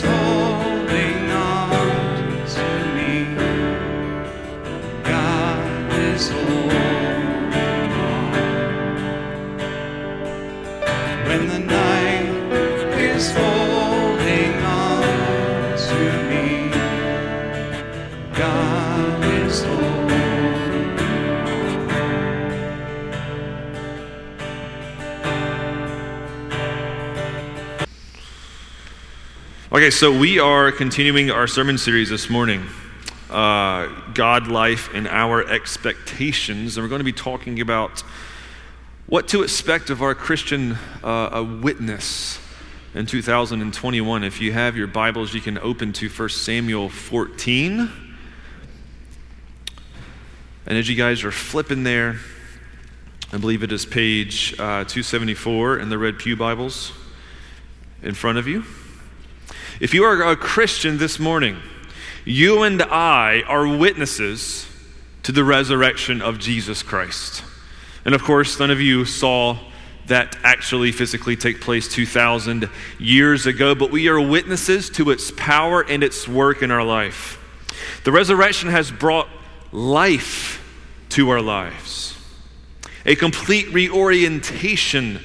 night Okay, so we are continuing our sermon series this morning, uh, God, life, and our expectations. And we're going to be talking about what to expect of our Christian uh, witness in 2021. If you have your Bibles, you can open to 1 Samuel 14. And as you guys are flipping there, I believe it is page uh, 274 in the Red Pew Bibles in front of you. If you are a Christian this morning, you and I are witnesses to the resurrection of Jesus Christ. And of course, none of you saw that actually physically take place 2,000 years ago, but we are witnesses to its power and its work in our life. The resurrection has brought life to our lives, a complete reorientation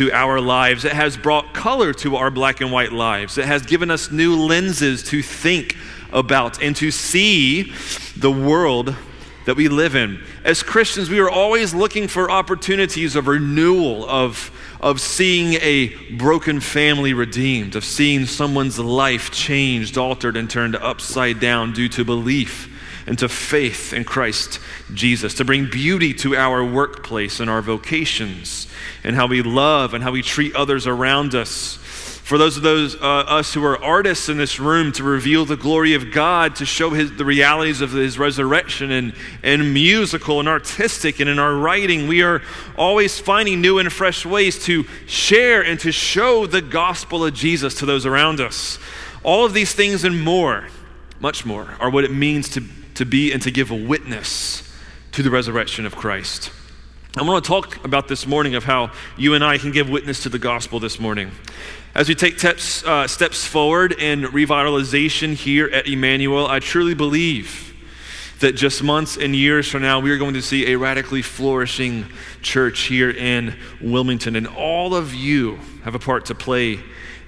to our lives. It has brought color to our black and white lives. It has given us new lenses to think about and to see the world that we live in. As Christians, we are always looking for opportunities of renewal, of, of seeing a broken family redeemed, of seeing someone's life changed, altered, and turned upside down due to belief and to faith in Christ Jesus, to bring beauty to our workplace and our vocations, and how we love and how we treat others around us. For those of those uh, us who are artists in this room, to reveal the glory of God, to show his, the realities of His resurrection, and, and musical and artistic, and in our writing, we are always finding new and fresh ways to share and to show the gospel of Jesus to those around us. All of these things and more, much more, are what it means to, to be and to give a witness to the resurrection of Christ. I want to talk about this morning of how you and I can give witness to the gospel this morning. As we take steps, uh, steps forward in revitalization here at Emmanuel, I truly believe that just months and years from now, we are going to see a radically flourishing church here in Wilmington. And all of you have a part to play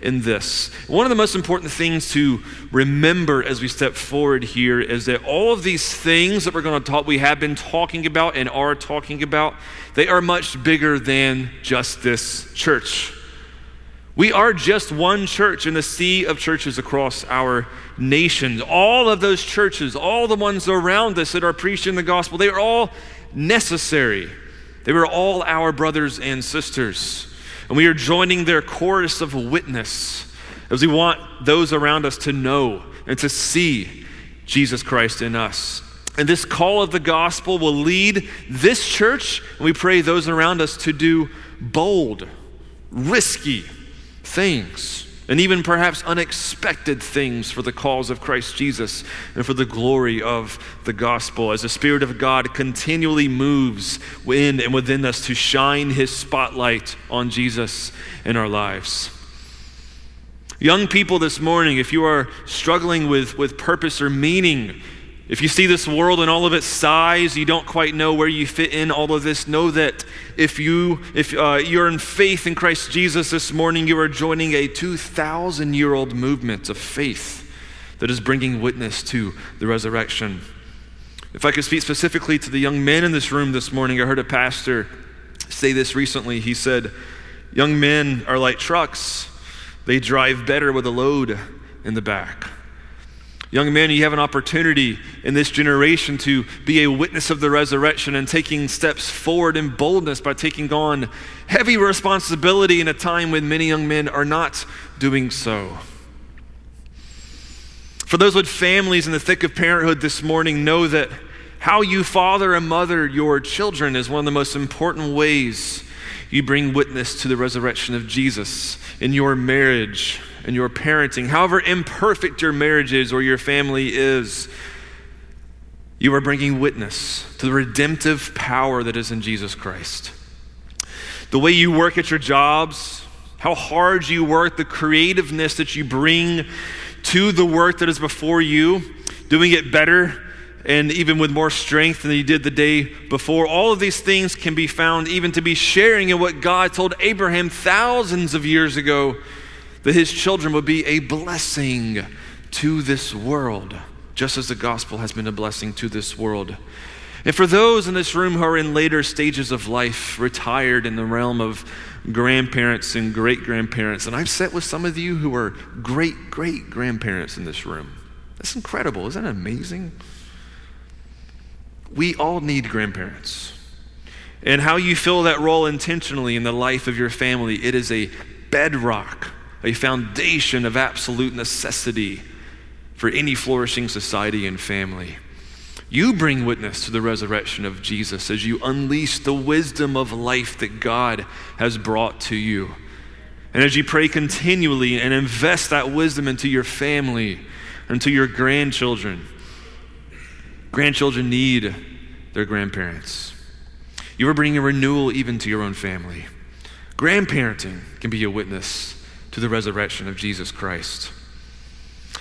in this. One of the most important things to remember as we step forward here is that all of these things that we're going to talk, we have been talking about and are talking about, they are much bigger than just this church. We are just one church in the sea of churches across our nation. All of those churches, all the ones around us that are preaching the gospel, they are all necessary. They were all our brothers and sisters. And we are joining their chorus of witness as we want those around us to know and to see Jesus Christ in us. And this call of the gospel will lead this church, and we pray those around us to do bold, risky things, and even perhaps unexpected things for the cause of Christ Jesus and for the glory of the gospel as the Spirit of God continually moves in and within us to shine His spotlight on Jesus in our lives. Young people this morning, if you are struggling with, with purpose or meaning, if you see this world in all of its size, you don't quite know where you fit in all of this, know that if, you, if uh, you're in faith in Christ Jesus this morning, you are joining a 2,000 year old movement of faith that is bringing witness to the resurrection. If I could speak specifically to the young men in this room this morning, I heard a pastor say this recently. He said, Young men are like trucks, they drive better with a load in the back. Young men, you have an opportunity in this generation to be a witness of the resurrection and taking steps forward in boldness by taking on heavy responsibility in a time when many young men are not doing so. For those with families in the thick of parenthood this morning, know that how you father and mother your children is one of the most important ways you bring witness to the resurrection of Jesus in your marriage and your parenting, however imperfect your marriage is or your family is, you are bringing witness to the redemptive power that is in Jesus Christ. The way you work at your jobs, how hard you work, the creativeness that you bring to the work that is before you, doing it better and even with more strength than you did the day before. All of these things can be found even to be sharing in what God told Abraham thousands of years ago that his children would be a blessing to this world, just as the gospel has been a blessing to this world. And for those in this room who are in later stages of life, retired in the realm of grandparents and great grandparents, and I've sat with some of you who are great great grandparents in this room. That's incredible. Isn't that amazing? We all need grandparents. And how you fill that role intentionally in the life of your family, it is a bedrock a foundation of absolute necessity for any flourishing society and family. You bring witness to the resurrection of Jesus as you unleash the wisdom of life that God has brought to you. And as you pray continually and invest that wisdom into your family and to your grandchildren, grandchildren need their grandparents. You are bringing a renewal even to your own family. Grandparenting can be a witness to the resurrection of Jesus Christ.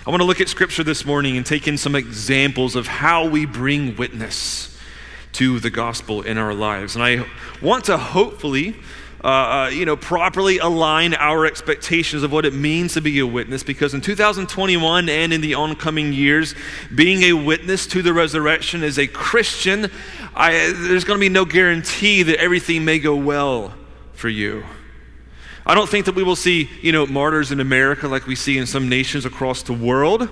I want to look at scripture this morning and take in some examples of how we bring witness to the gospel in our lives. And I want to hopefully, uh, uh, you know, properly align our expectations of what it means to be a witness because in 2021 and in the oncoming years, being a witness to the resurrection as a Christian, I, there's going to be no guarantee that everything may go well for you. I don't think that we will see, you know, martyrs in America like we see in some nations across the world.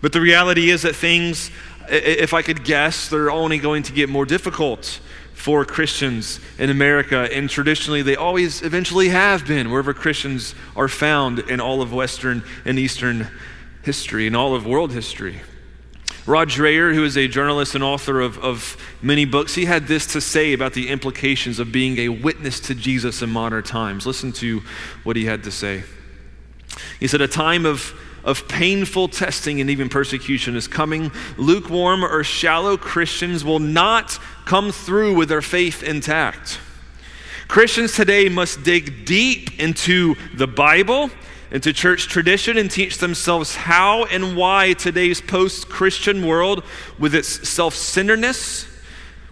But the reality is that things, if I could guess, they're only going to get more difficult for Christians in America. And traditionally, they always eventually have been wherever Christians are found in all of Western and Eastern history, in all of world history. Rod Dreher, who is a journalist and author of, of many books, he had this to say about the implications of being a witness to Jesus in modern times. Listen to what he had to say. He said, A time of, of painful testing and even persecution is coming. Lukewarm or shallow Christians will not come through with their faith intact. Christians today must dig deep into the Bible into church tradition and teach themselves how and why today's post Christian world, with its self centeredness,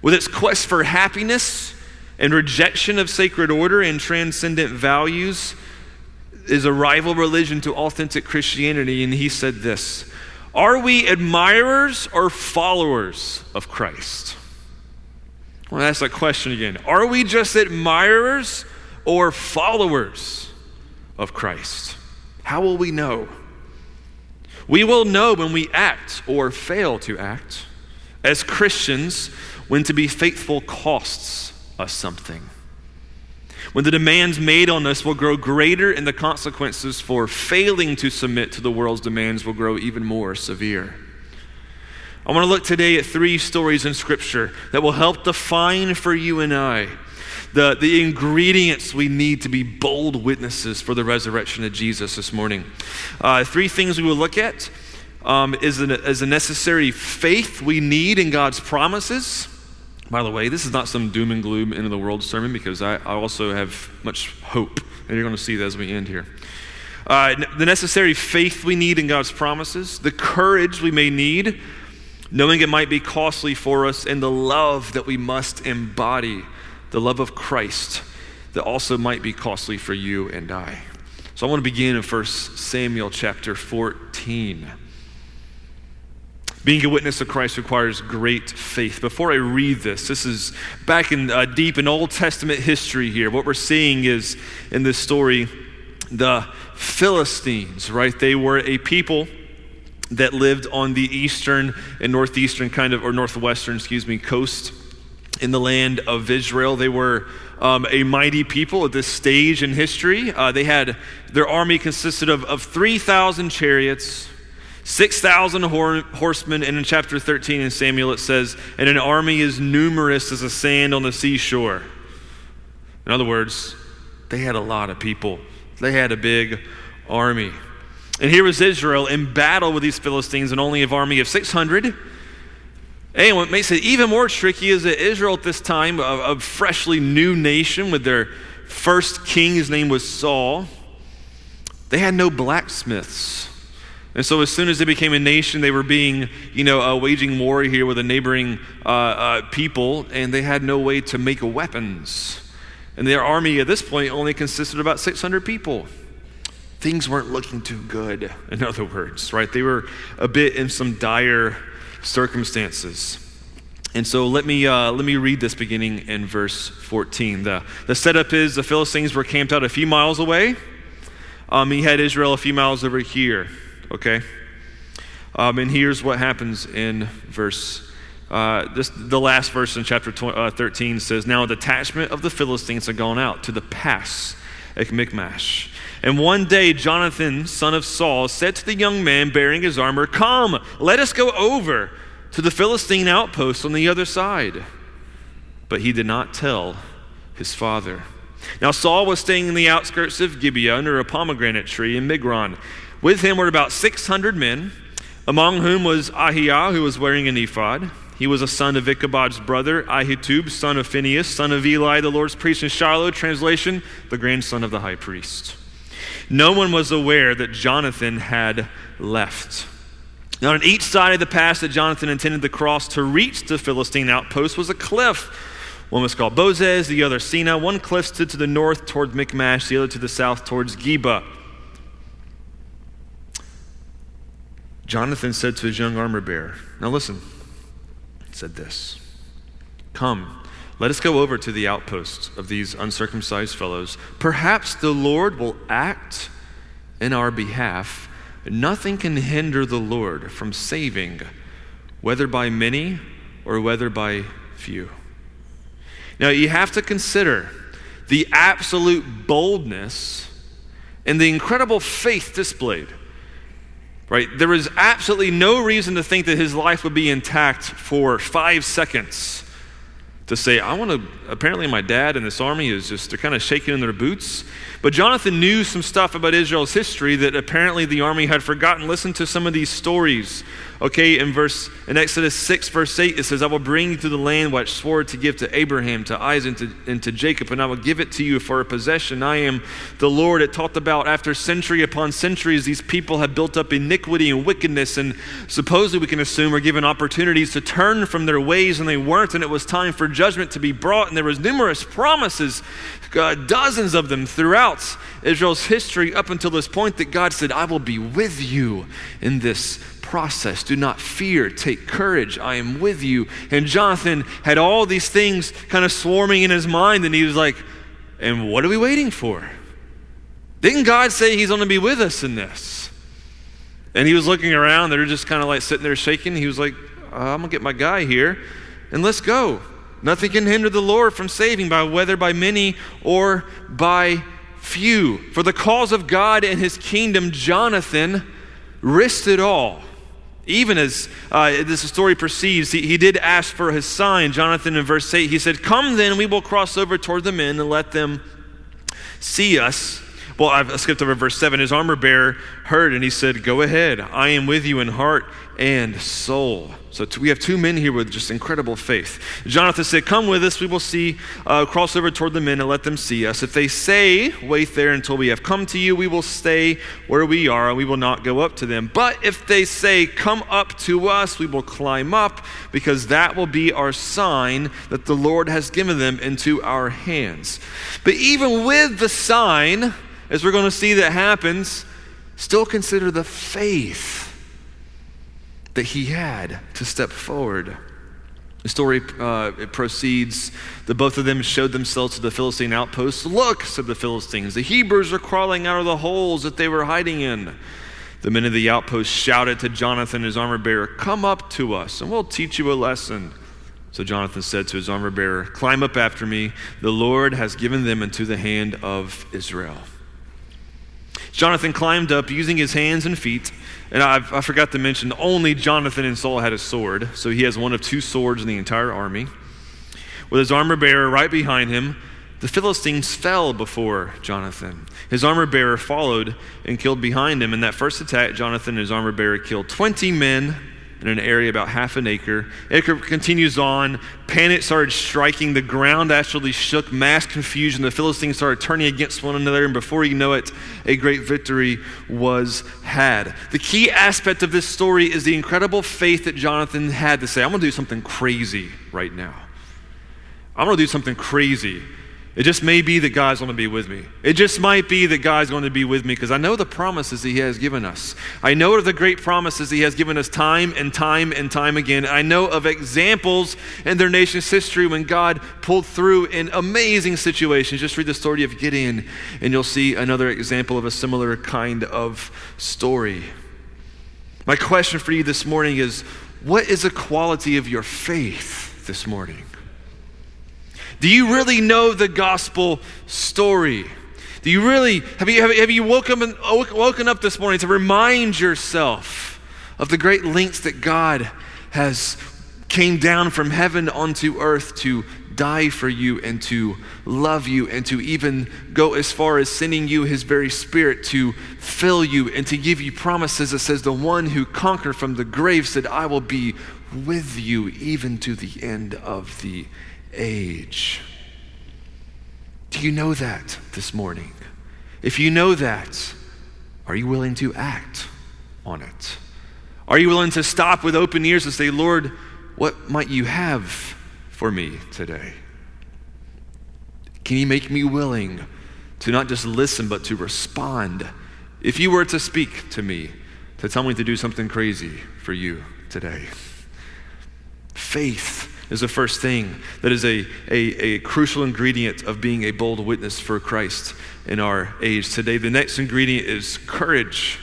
with its quest for happiness and rejection of sacred order and transcendent values, is a rival religion to authentic Christianity. And he said this Are we admirers or followers of Christ? To ask that question again. Are we just admirers or followers of Christ? How will we know? We will know when we act or fail to act. As Christians, when to be faithful costs us something. When the demands made on us will grow greater and the consequences for failing to submit to the world's demands will grow even more severe. I want to look today at three stories in Scripture that will help define for you and I the, the ingredients we need to be bold witnesses for the resurrection of Jesus this morning. Uh, three things we will look at um, is, an, is a necessary faith we need in God's promises. By the way, this is not some doom and gloom end of the world sermon because I, I also have much hope, and you're going to see that as we end here. Uh, the necessary faith we need in God's promises, the courage we may need, knowing it might be costly for us, and the love that we must embody, the love of Christ that also might be costly for you and I. So I want to begin in 1 Samuel chapter 14. Being a witness of Christ requires great faith. Before I read this, this is back in uh, deep in Old Testament history here. What we're seeing is in this story the Philistines, right? They were a people that lived on the eastern and northeastern kind of, or northwestern, excuse me, coast in the land of Israel. They were um, a mighty people at this stage in history. Uh, they had, their army consisted of, of 3,000 chariots 6,000 horsemen, and in chapter 13 in Samuel it says, and an army as numerous as the sand on the seashore. In other words, they had a lot of people, they had a big army. And here was Israel in battle with these Philistines, and only an army of 600. And what makes it even more tricky is that Israel at this time, a, a freshly new nation with their first king, his name was Saul, they had no blacksmiths. And so, as soon as they became a nation, they were being, you know, uh, waging war here with a neighboring uh, uh, people, and they had no way to make weapons. And their army at this point only consisted of about 600 people. Things weren't looking too good, in other words, right? They were a bit in some dire circumstances. And so let me, uh, let me read this beginning in verse 14. The, the setup is the Philistines were camped out a few miles away. Um, he had Israel a few miles over here okay? Um, and here's what happens in verse, uh, this, the last verse in chapter tw- uh, 13 says, Now a detachment of the Philistines had gone out to the pass at Michmash. And one day Jonathan, son of Saul, said to the young man bearing his armor, Come, let us go over to the Philistine outpost on the other side. But he did not tell his father. Now Saul was staying in the outskirts of Gibeah under a pomegranate tree in Migron. With him were about 600 men, among whom was Ahiah, who was wearing an ephod. He was a son of Ichabod's brother, Ahitub, son of Phinehas, son of Eli, the Lord's priest in Shiloh. Translation, the grandson of the high priest. No one was aware that Jonathan had left. Now, on each side of the pass that Jonathan intended to cross to reach the Philistine outpost was a cliff. One was called Bozez, the other Seneh. One cliff stood to the north towards Michmash, the other to the south towards Geba. Jonathan said to his young armor bearer, Now listen, said this Come, let us go over to the outposts of these uncircumcised fellows. Perhaps the Lord will act in our behalf. Nothing can hinder the Lord from saving, whether by many or whether by few. Now, you have to consider the absolute boldness and the incredible faith displayed Right? There is absolutely no reason to think that his life would be intact for five seconds. To say, I want to, apparently, my dad in this army is just, they're kind of shaking in their boots. But Jonathan knew some stuff about Israel's history that apparently the army had forgotten. Listen to some of these stories Okay, in verse in Exodus 6, verse 8, it says, I will bring you to the land which I swore to give to Abraham, to Isaac, and to, and to Jacob, and I will give it to you for a possession. I am the Lord. It talked about after century upon centuries, these people have built up iniquity and wickedness, and supposedly we can assume were given opportunities to turn from their ways, and they weren't, and it was time for judgment to be brought, and there was numerous promises, uh, dozens of them throughout Israel's history up until this point that God said, I will be with you in this process. Do not fear. Take courage. I am with you. And Jonathan had all these things kind of swarming in his mind, and he was like, And what are we waiting for? Didn't God say he's going to be with us in this? And he was looking around. They're just kind of like sitting there shaking. He was like, uh, I'm going to get my guy here. and let's go. Nothing can hinder the Lord from saving, by whether by many or by few. For the cause of God and his kingdom, Jonathan risked it all. Even as uh, this story proceeds, he, he did ask for his sign. Jonathan in verse 8, he said, Come then, we will cross over toward the men and let them see us. Well, I've skipped over verse 7. His armor bearer heard and he said, Go ahead, I am with you in heart and soul. So we have two men here with just incredible faith. Jonathan said, Come with us, we will see, uh, cross over toward the men and let them see us. If they say, Wait there until we have come to you, we will stay where we are and we will not go up to them. But if they say, Come up to us, we will climb up, because that will be our sign that the Lord has given them into our hands. But even with the sign, as we're going to see that happens, still consider the faith that he had to step forward. The story uh, proceeds that both of them showed themselves to the Philistine outposts. Look, said the Philistines, the Hebrews are crawling out of the holes that they were hiding in. The men of the outpost shouted to Jonathan, his armor bearer, Come up to us, and we'll teach you a lesson. So Jonathan said to his armor bearer, Climb up after me. The Lord has given them into the hand of Israel. Jonathan climbed up using his hands and feet. And I've, i forgot to mention, only Jonathan and Saul had a sword. So he has one of two swords in the entire army. With his armor bearer right behind him, the Philistines fell before Jonathan. His armor bearer followed and killed behind him. In that first attack, Jonathan and his armor bearer killed 20 men in an area about half an acre. Acre continues on. Panic started striking. The ground actually shook. Mass confusion. The Philistines started turning against one another. And before you know it, a great victory was had. The key aspect of this story is the incredible faith that Jonathan had to say, I'm going to do something crazy right now. I'm going to do something crazy. It just may be that God's going to be with me. It just might be that God's going to be with me because I know the promises He has given us. I know of the great promises He has given us time and time and time again. I know of examples in their nation's history when God pulled through in amazing situations. Just read the story of Gideon, and you'll see another example of a similar kind of story. My question for you this morning is what is the quality of your faith this morning? Do you really know the gospel story? Do you really, have you, have you woken, woken up this morning to remind yourself of the great lengths that God has came down from heaven onto earth to die for you and to love you and to even go as far as sending you his very spirit to fill you and to give you promises that says the one who conquered from the grave said i will be with you even to the end of the age. Do you know that this morning? If you know that, are you willing to act on it? Are you willing to stop with open ears and say, Lord, what might you have for me today? Can you make me willing to not just listen, but to respond? If you were to speak to me, to tell me to do something crazy for you today. Faith is the first thing that is a, a, a, crucial ingredient of being a bold witness for Christ in our age today. The next ingredient is courage,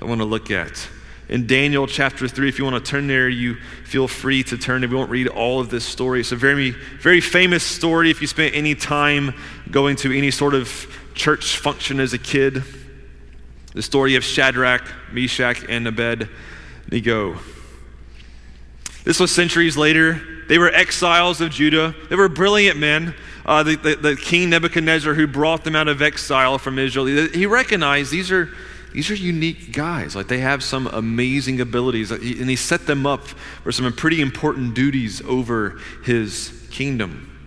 I want to look at. In Daniel chapter 3, if you want to turn there, you feel free to turn. We won't read all of this story. It's a very, very famous story if you spent any time going to any sort of church function as a kid. The story of Shadrach, Meshach, and Abednego. This was centuries later they were exiles of Judah. They were brilliant men. Uh, the, the, the, king Nebuchadnezzar, who brought them out of exile from Israel, he recognized these are, these are unique guys. Like they have some amazing abilities. And he set them up for some pretty important duties over his kingdom.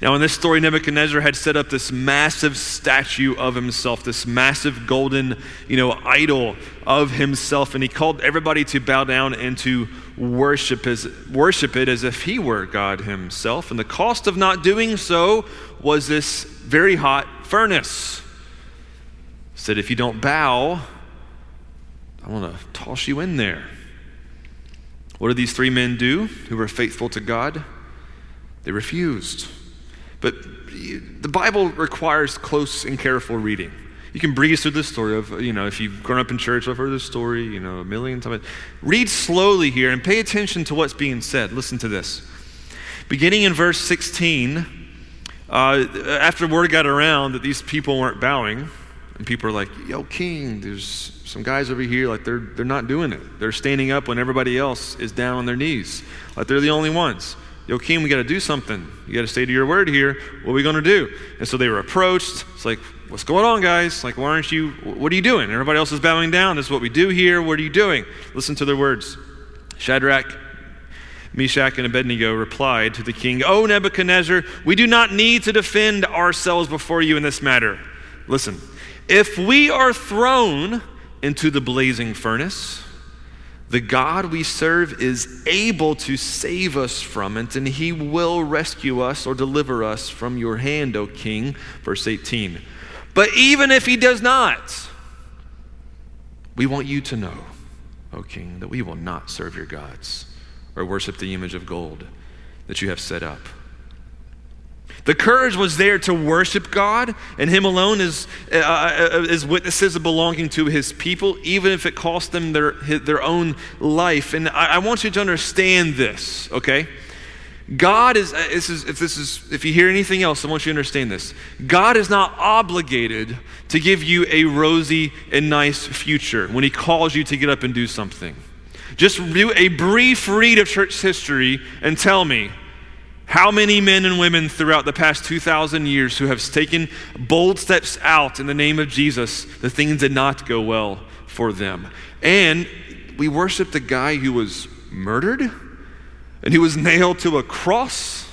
Now, in this story, Nebuchadnezzar had set up this massive statue of himself, this massive golden, you know, idol of himself, and he called everybody to bow down and to worship, his, worship it as if he were God himself. And the cost of not doing so was this very hot furnace. He said, if you don't bow, I want to toss you in there. What did these three men do who were faithful to God? They refused. But the Bible requires close and careful reading. You can breeze through this story of, you know, if you've grown up in church, I've heard this story, you know, a million times. Read slowly here and pay attention to what's being said. Listen to this. Beginning in verse 16, uh, after word got around that these people weren't bowing, and people are like, yo, king, there's some guys over here, like they're, they're not doing it. They're standing up when everybody else is down on their knees. Like they're the only ones. Yo, king, we got to do something. You got to stay to your word here. What are we going to do? And so they were approached. It's like, what's going on, guys? Like, why aren't you, what are you doing? Everybody else is bowing down. This is what we do here. What are you doing? Listen to their words. Shadrach, Meshach and Abednego replied to the king, O Nebuchadnezzar, we do not need to defend ourselves before you in this matter. Listen, if we are thrown into the blazing furnace, the God we serve is able to save us from it, and he will rescue us or deliver us from your hand, O king. Verse 18. But even if he does not, we want you to know, O king, that we will not serve your gods or worship the image of gold that you have set up. The courage was there to worship God and Him alone as, uh, uh, as witnesses of belonging to His people, even if it cost them their, their own life. And I, I want you to understand this, okay? God is, uh, this is, if this is, if you hear anything else, I want you to understand this. God is not obligated to give you a rosy and nice future when He calls you to get up and do something. Just do a brief read of church history and tell me how many men and women throughout the past 2,000 years who have taken bold steps out in the name of Jesus, the things did not go well for them. And we worship the guy who was murdered and he was nailed to a cross,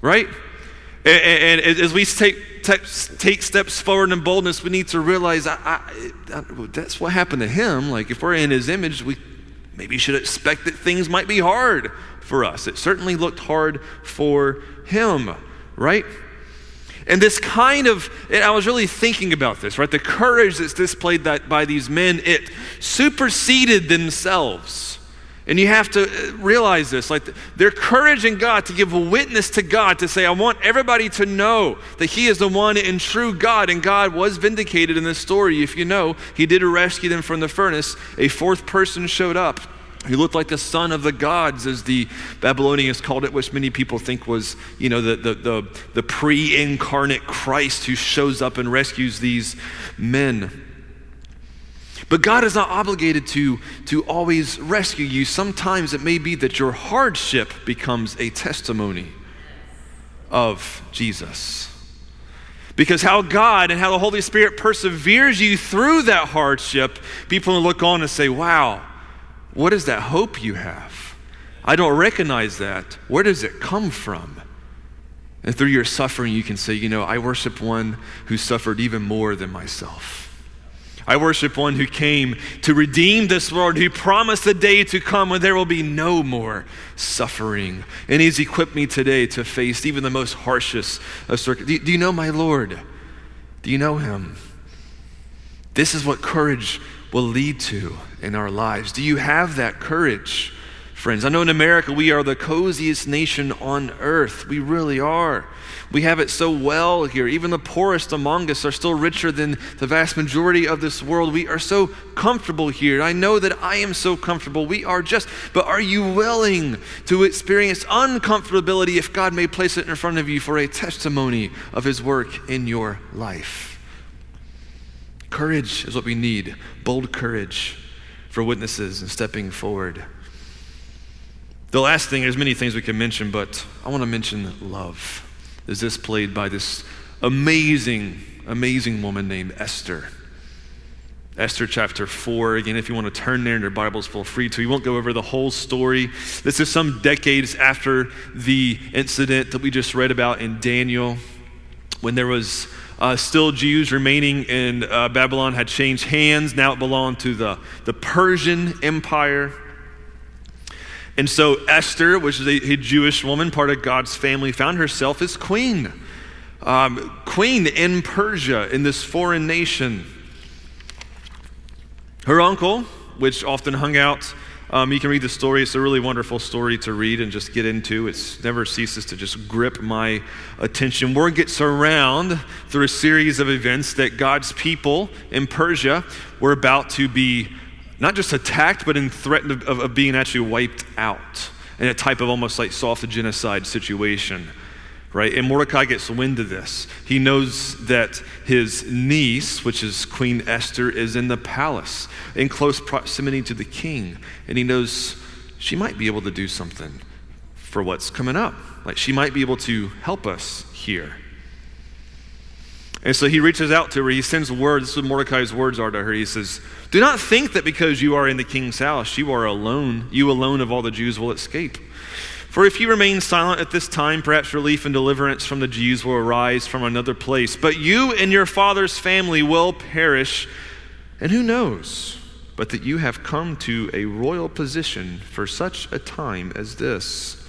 right? And, and as we take, take steps forward in boldness, we need to realize I, I, I, that's what happened to him. Like, if we're in his image, we maybe should expect that things might be hard for us. It certainly looked hard for him, right? And this kind of, and I was really thinking about this, right? The courage that's displayed that by these men, it superseded themselves. And you have to uh, realize this like their courage in God to give a witness to God, to say, I want everybody to know that He is the one and true God. And God was vindicated in this story. If you know, He did rescue them from the furnace. A fourth person showed up. He looked like the son of the gods, as the Babylonians called it, which many people think was, you know, the, the, the, the pre incarnate Christ who shows up and rescues these men. But God is not obligated to, to always rescue you. Sometimes it may be that your hardship becomes a testimony of Jesus. Because how God and how the Holy Spirit perseveres you through that hardship, people will look on and say, wow, what is that hope you have? I don't recognize that. Where does it come from? And through your suffering, you can say, you know, I worship one who suffered even more than myself. I worship one who came to redeem this world, who promised the day to come when there will be no more suffering. And he's equipped me today to face even the most harshest of circumstances. Do you know my Lord? Do you know him? This is what courage will lead to in our lives. Do you have that courage? Friends. I know in America we are the coziest nation on earth. We really are. We have it so well here. Even the poorest among us are still richer than the vast majority of this world. We are so comfortable here. I know that I am so comfortable. We are just, but are you willing to experience uncomfortability if God may place it in front of you for a testimony of His work in your life? Courage is what we need bold courage for witnesses and stepping forward. The last thing, there's many things we can mention, but I want to mention love. Is this played by this amazing, amazing woman named Esther? Esther chapter 4. Again, if you want to turn there in your Bibles, feel free to. We won't go over the whole story. This is some decades after the incident that we just read about in Daniel when there was uh, still Jews remaining in uh, Babylon, had changed hands. Now it belonged to the, the Persian Empire. And so Esther, which is a, a Jewish woman, part of God's family, found herself as queen. Um, queen in Persia, in this foreign nation. Her uncle, which often hung out, um, you can read the story. It's a really wonderful story to read and just get into. It never ceases to just grip my attention. Word gets around through a series of events that God's people in Persia were about to be not just attacked, but in threat of, of being actually wiped out. in a type of almost like soft genocide situation right? And Mordecai gets wind of this. He knows that his niece, which is Queen Esther, is in the palace in close proximity to the king. And he knows she might be able to do something for what's coming up. Like she might be able to help us here. And so he reaches out to her. He sends word. This is what Mordecai's words are to her. He says, Do not think that because you are in the king's house, you are alone. You alone of all the Jews will escape. For if you remain silent at this time, perhaps relief and deliverance from the Jews will arise from another place. But you and your father's family will perish. And who knows but that you have come to a royal position for such a time as this?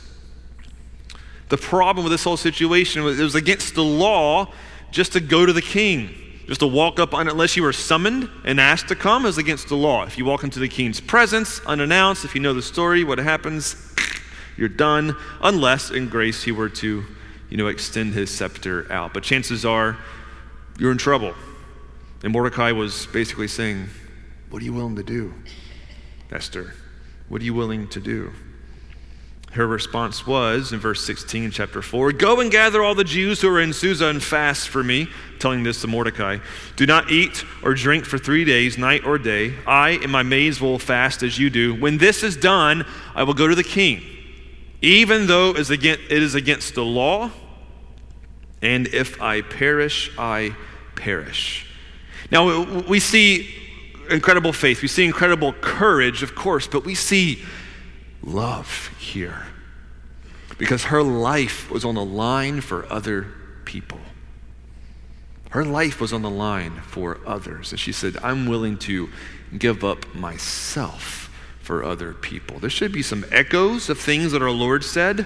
The problem with this whole situation was it was against the law just to go to the king. Just to walk up unless you were summoned and asked to come is against the law. If you walk into the king's presence unannounced, if you know the story, what happens? you're done, unless in grace he were to, you know, extend his scepter out. But chances are you're in trouble. And Mordecai was basically saying, What are you willing to do, Esther? What are you willing to do? Her response was in verse 16, chapter 4 Go and gather all the Jews who are in Susa and fast for me, telling this to Mordecai. Do not eat or drink for three days, night or day. I and my maids will fast as you do. When this is done, I will go to the king even though it is against the law, and if I perish, I perish. Now, we see incredible faith, we see incredible courage, of course, but we see love here. Because her life was on the line for other people. Her life was on the line for others. And she said, I'm willing to give up myself for other people. There should be some echoes of things that our Lord said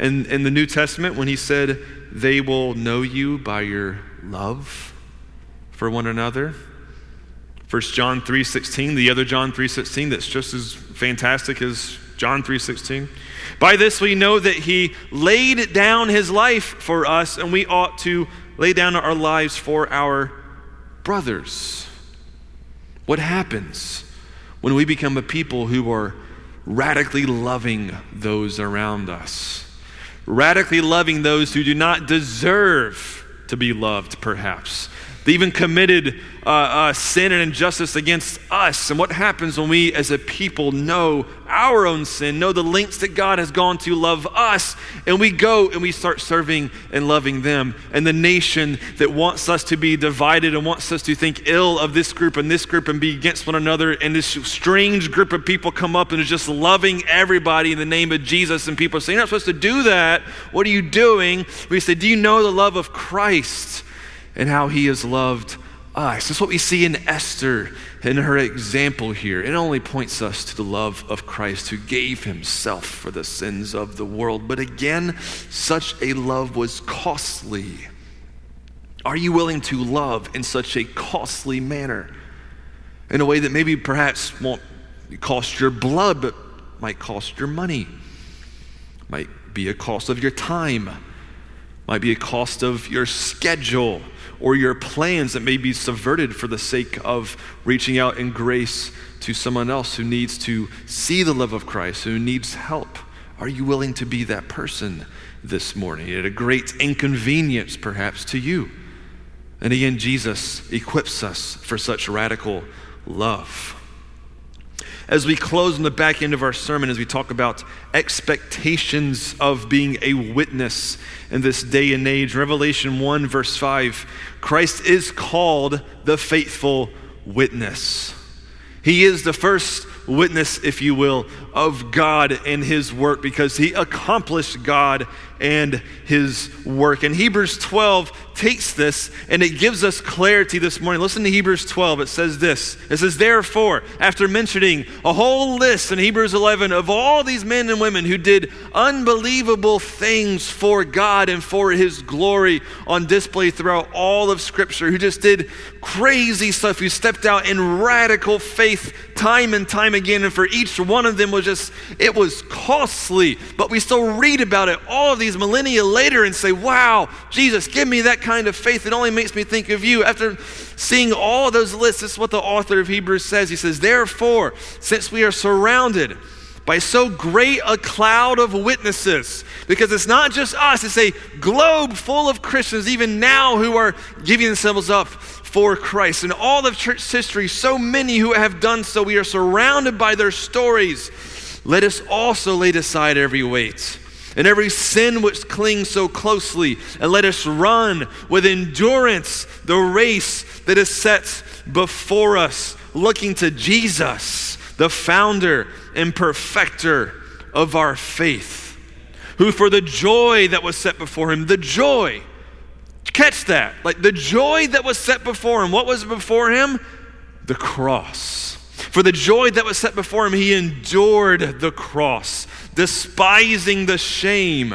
in, in the New Testament when he said, They will know you by your love for one another. 1 John 3:16, the other John 3:16 that's just as fantastic as John 3:16. By this we know that he laid down his life for us and we ought to lay down our lives for our brothers. What happens when we become a people who are radically loving those around us, radically loving those who do not deserve to be loved, perhaps. They even committed uh, uh, sin and injustice against us. And what happens when we, as a people, know our own sin, know the lengths that God has gone to love us, and we go and we start serving and loving them. And the nation that wants us to be divided and wants us to think ill of this group and this group and be against one another, and this strange group of people come up and is just loving everybody in the name of Jesus. And people say, You're not supposed to do that. What are you doing? We say, Do you know the love of Christ and how he has loved us. That's what we see in Esther in her example here. It only points us to the love of Christ who gave himself for the sins of the world. But again, such a love was costly. Are you willing to love in such a costly manner? In a way that maybe perhaps won't cost your blood, but might cost your money, might be a cost of your time, might be a cost of your schedule or your plans that may be subverted for the sake of reaching out in grace to someone else who needs to see the love of Christ, who needs help. Are you willing to be that person this morning at a great inconvenience, perhaps, to you? And again, Jesus equips us for such radical love as we close on the back end of our sermon, as we talk about expectations of being a witness in this day and age, Revelation 1, verse 5, Christ is called the faithful witness. He is the first witness, if you will, of God and His work because He accomplished God and His work. And Hebrews 12 takes this and it gives us clarity this morning. Listen to Hebrews 12. It says this It says, Therefore, after mentioning a whole list in Hebrews 11 of all these men and women who did unbelievable things for God and for His glory on display throughout all of Scripture, who just did crazy stuff, who stepped out in radical faith time and time again. And for each one of them was just, it was costly. But we still read about it all of these millennia later and say, wow, Jesus, give me that kind of faith. It only makes me think of you. After seeing all those lists, this is what the author of Hebrews says. He says, Therefore, since we are surrounded by so great a cloud of witnesses. Because it's not just us, it's a globe full of Christians, even now, who are giving themselves up for Christ. In all of church history, so many who have done so, we are surrounded by their stories. Let us also lay aside every weight and every sin which clings so closely, and let us run with endurance the race that is set before us, looking to Jesus, the founder and perfecter of our faith, who for the joy that was set before him, the joy, catch that, like the joy that was set before him, what was before him? The cross. For the joy that was set before him, he endured the cross, despising the shame,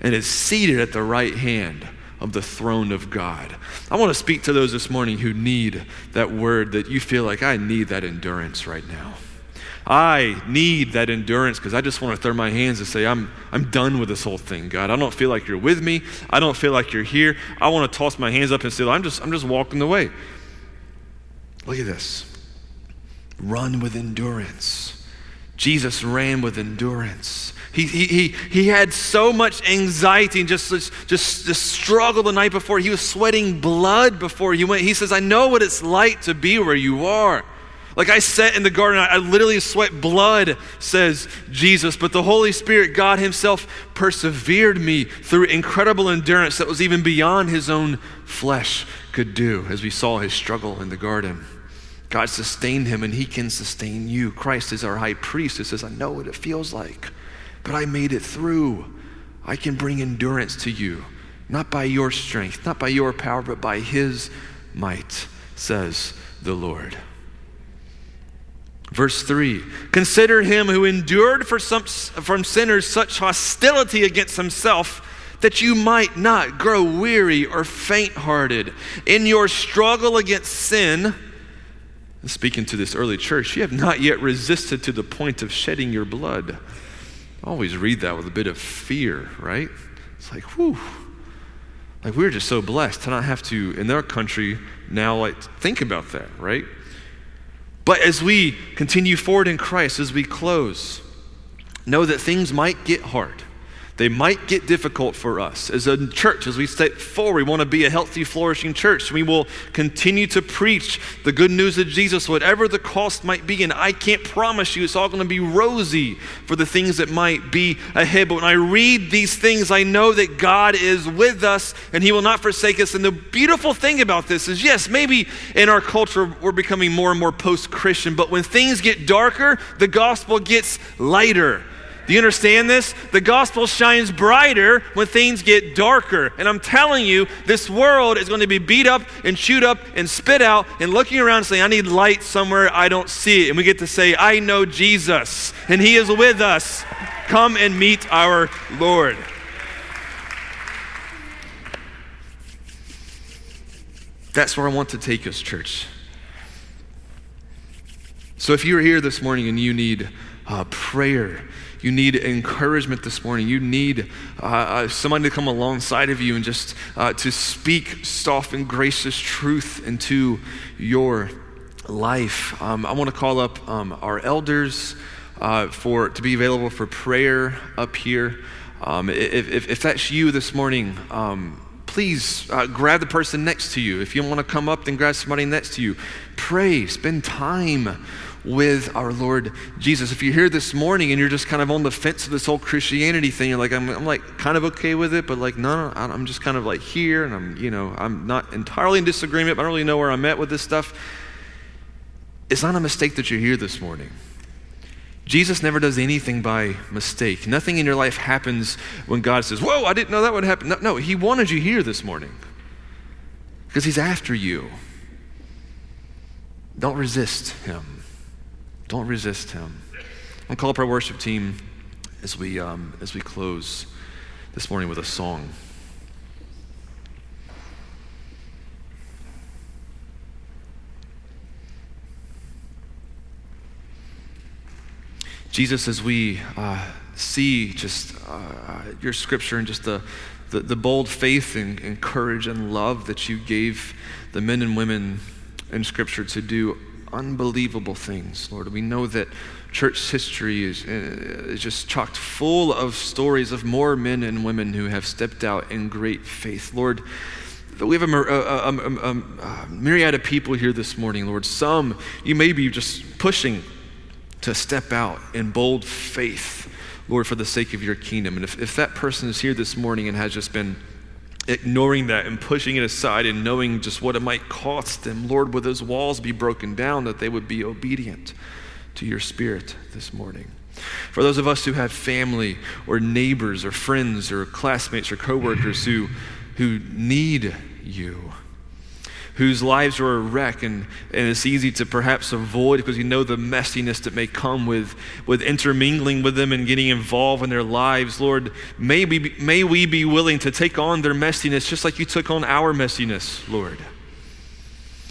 and is seated at the right hand of the throne of God. I want to speak to those this morning who need that word that you feel like I need that endurance right now. I need that endurance because I just want to throw my hands and say, I'm, I'm done with this whole thing, God. I don't feel like you're with me. I don't feel like you're here. I want to toss my hands up and say, I'm just, I'm just walking the way. Look at this. Run with endurance. Jesus ran with endurance. He, he, he, he had so much anxiety and just, just, just struggle the night before. He was sweating blood before he went. He says, I know what it's like to be where you are. Like I sat in the garden, I, I literally sweat blood, says Jesus. But the Holy Spirit, God Himself, persevered me through incredible endurance that was even beyond His own flesh could do, as we saw His struggle in the garden. God sustained him, and He can sustain you. Christ is our high priest who says, I know what it feels like, but I made it through. I can bring endurance to you, not by your strength, not by your power, but by His might, says the Lord. Verse 3 Consider him who endured for some, from sinners such hostility against himself that you might not grow weary or faint hearted. In your struggle against sin, speaking to this early church, you have not yet resisted to the point of shedding your blood. Always read that with a bit of fear, right? It's like, whew. Like we're just so blessed to not have to, in their country, now like think about that, right? But as we continue forward in Christ, as we close, know that things might get hard. They might get difficult for us. As a church, as we step forward, we want to be a healthy, flourishing church. We will continue to preach the good news of Jesus, whatever the cost might be. And I can't promise you it's all going to be rosy for the things that might be ahead. But when I read these things, I know that God is with us and He will not forsake us. And the beautiful thing about this is yes, maybe in our culture we're becoming more and more post Christian, but when things get darker, the gospel gets lighter. Do you understand this? The gospel shines brighter when things get darker. And I'm telling you, this world is going to be beat up and chewed up and spit out and looking around and saying, I need light somewhere I don't see it. And we get to say, I know Jesus and he is with us. Come and meet our Lord. That's where I want to take us, church. So if you're here this morning and you need uh, prayer, you need encouragement this morning. You need uh, uh, somebody to come alongside of you and just uh, to speak soft and gracious truth into your life. Um, I want to call up um, our elders uh, for to be available for prayer up here. Um, if, if, if, that's you this morning, um, please uh, grab the person next to you. If you want to come up, then grab somebody next to you. Pray, spend time with our Lord Jesus. If you're here this morning and you're just kind of on the fence of this whole Christianity thing, you're like, I'm, I'm like kind of okay with it, but like, no, no, I'm just kind of like here and I'm, you know, I'm not entirely in disagreement, but I don't really know where I'm at with this stuff. It's not a mistake that you're here this morning. Jesus never does anything by mistake. Nothing in your life happens when God says, Whoa, I didn't know that would happen. No, no He wanted you here this morning because He's after you. Don't resist Him. Don't resist him. I'll call up our worship team as we, um, as we close this morning with a song. Jesus, as we uh, see just uh, your scripture and just the, the, the bold faith and, and courage and love that you gave the men and women in scripture to do unbelievable things, Lord. We know that church history is, uh, is just chocked full of stories of more men and women who have stepped out in great faith. Lord, we have a, a, a, a, myriad of people here this morning, Lord. Some you may be just pushing to step out in bold faith, Lord, for the sake of your kingdom. And if, if that person is here this morning and has just been ignoring that and pushing it aside and knowing just what it might cost them, Lord, would those walls be broken down that they would be obedient to your spirit this morning? For those of us who have family or neighbors or friends or classmates or coworkers who, who need you, whose lives are a wreck and, and it's easy to perhaps avoid because you know the messiness that may come with, with intermingling with them and getting involved in their lives. Lord, may we, may we be willing to take on their messiness just like you took on our messiness, Lord.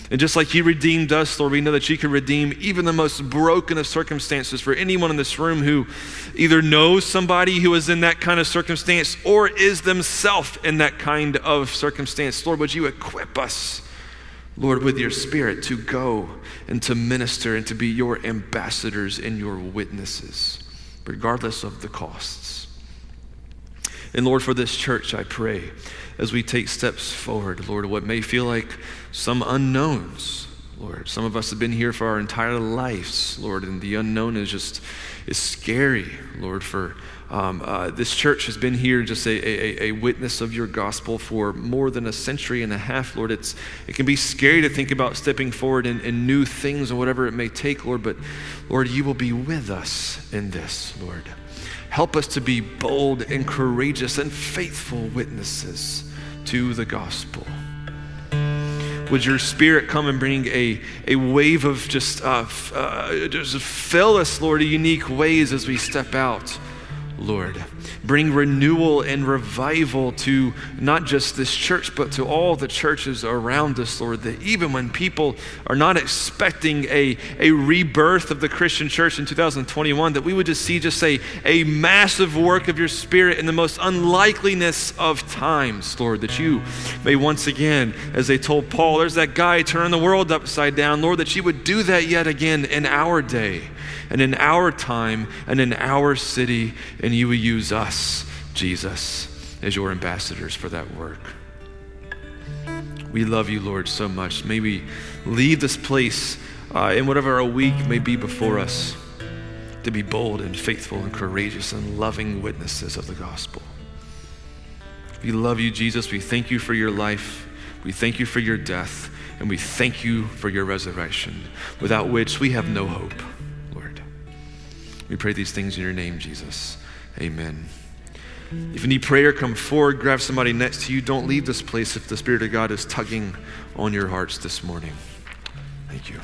And just like you redeemed us, Lord, we know that you can redeem even the most broken of circumstances for anyone in this room who either knows somebody who is in that kind of circumstance or is themselves in that kind of circumstance. Lord, would you equip us? Lord, with your spirit to go and to minister and to be your ambassadors and your witnesses, regardless of the costs. And Lord, for this church, I pray as we take steps forward, Lord, what may feel like some unknowns, Lord. Some of us have been here for our entire lives, Lord, and the unknown is just is scary, Lord, for um, uh, this church has been here just a, a, a, witness of your gospel for more than a century and a half, Lord. It's, it can be scary to think about stepping forward in, in new things and whatever it may take, Lord, but Lord, you will be with us in this, Lord. Help us to be bold and courageous and faithful witnesses to the gospel. Would your spirit come and bring a, a wave of just, uh, uh, just fill us, Lord, in unique ways as we step out Lord. Bring renewal and revival to not just this church, but to all the churches around us, Lord. That even when people are not expecting a, a rebirth of the Christian church in 2021, that we would just see just a, a massive work of your Spirit in the most unlikeliness of times, Lord. That you may once again, as they told Paul, there's that guy turning the world upside down, Lord, that you would do that yet again in our day and in our time and in our city, and you will use us, Jesus, as your ambassadors for that work. We love you, Lord, so much. May we leave this place uh, in whatever a week may be before us to be bold and faithful and courageous and loving witnesses of the gospel. We love you, Jesus. We thank you for your life. We thank you for your death. And we thank you for your resurrection, without which we have no hope. We pray these things in your name, Jesus. Amen. If you need prayer, come forward, grab somebody next to you. Don't leave this place if the Spirit of God is tugging on your hearts this morning. Thank you.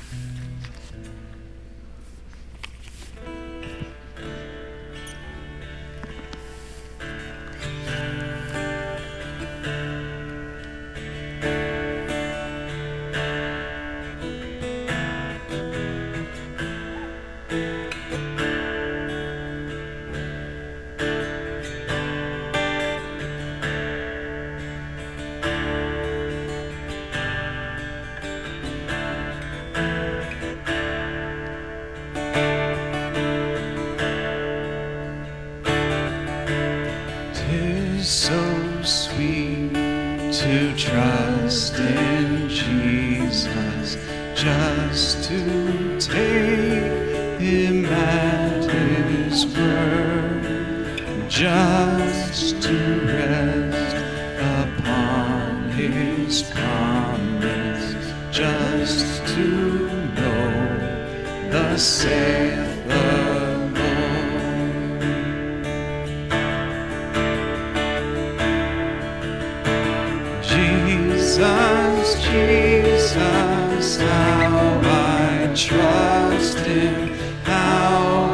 Oh, how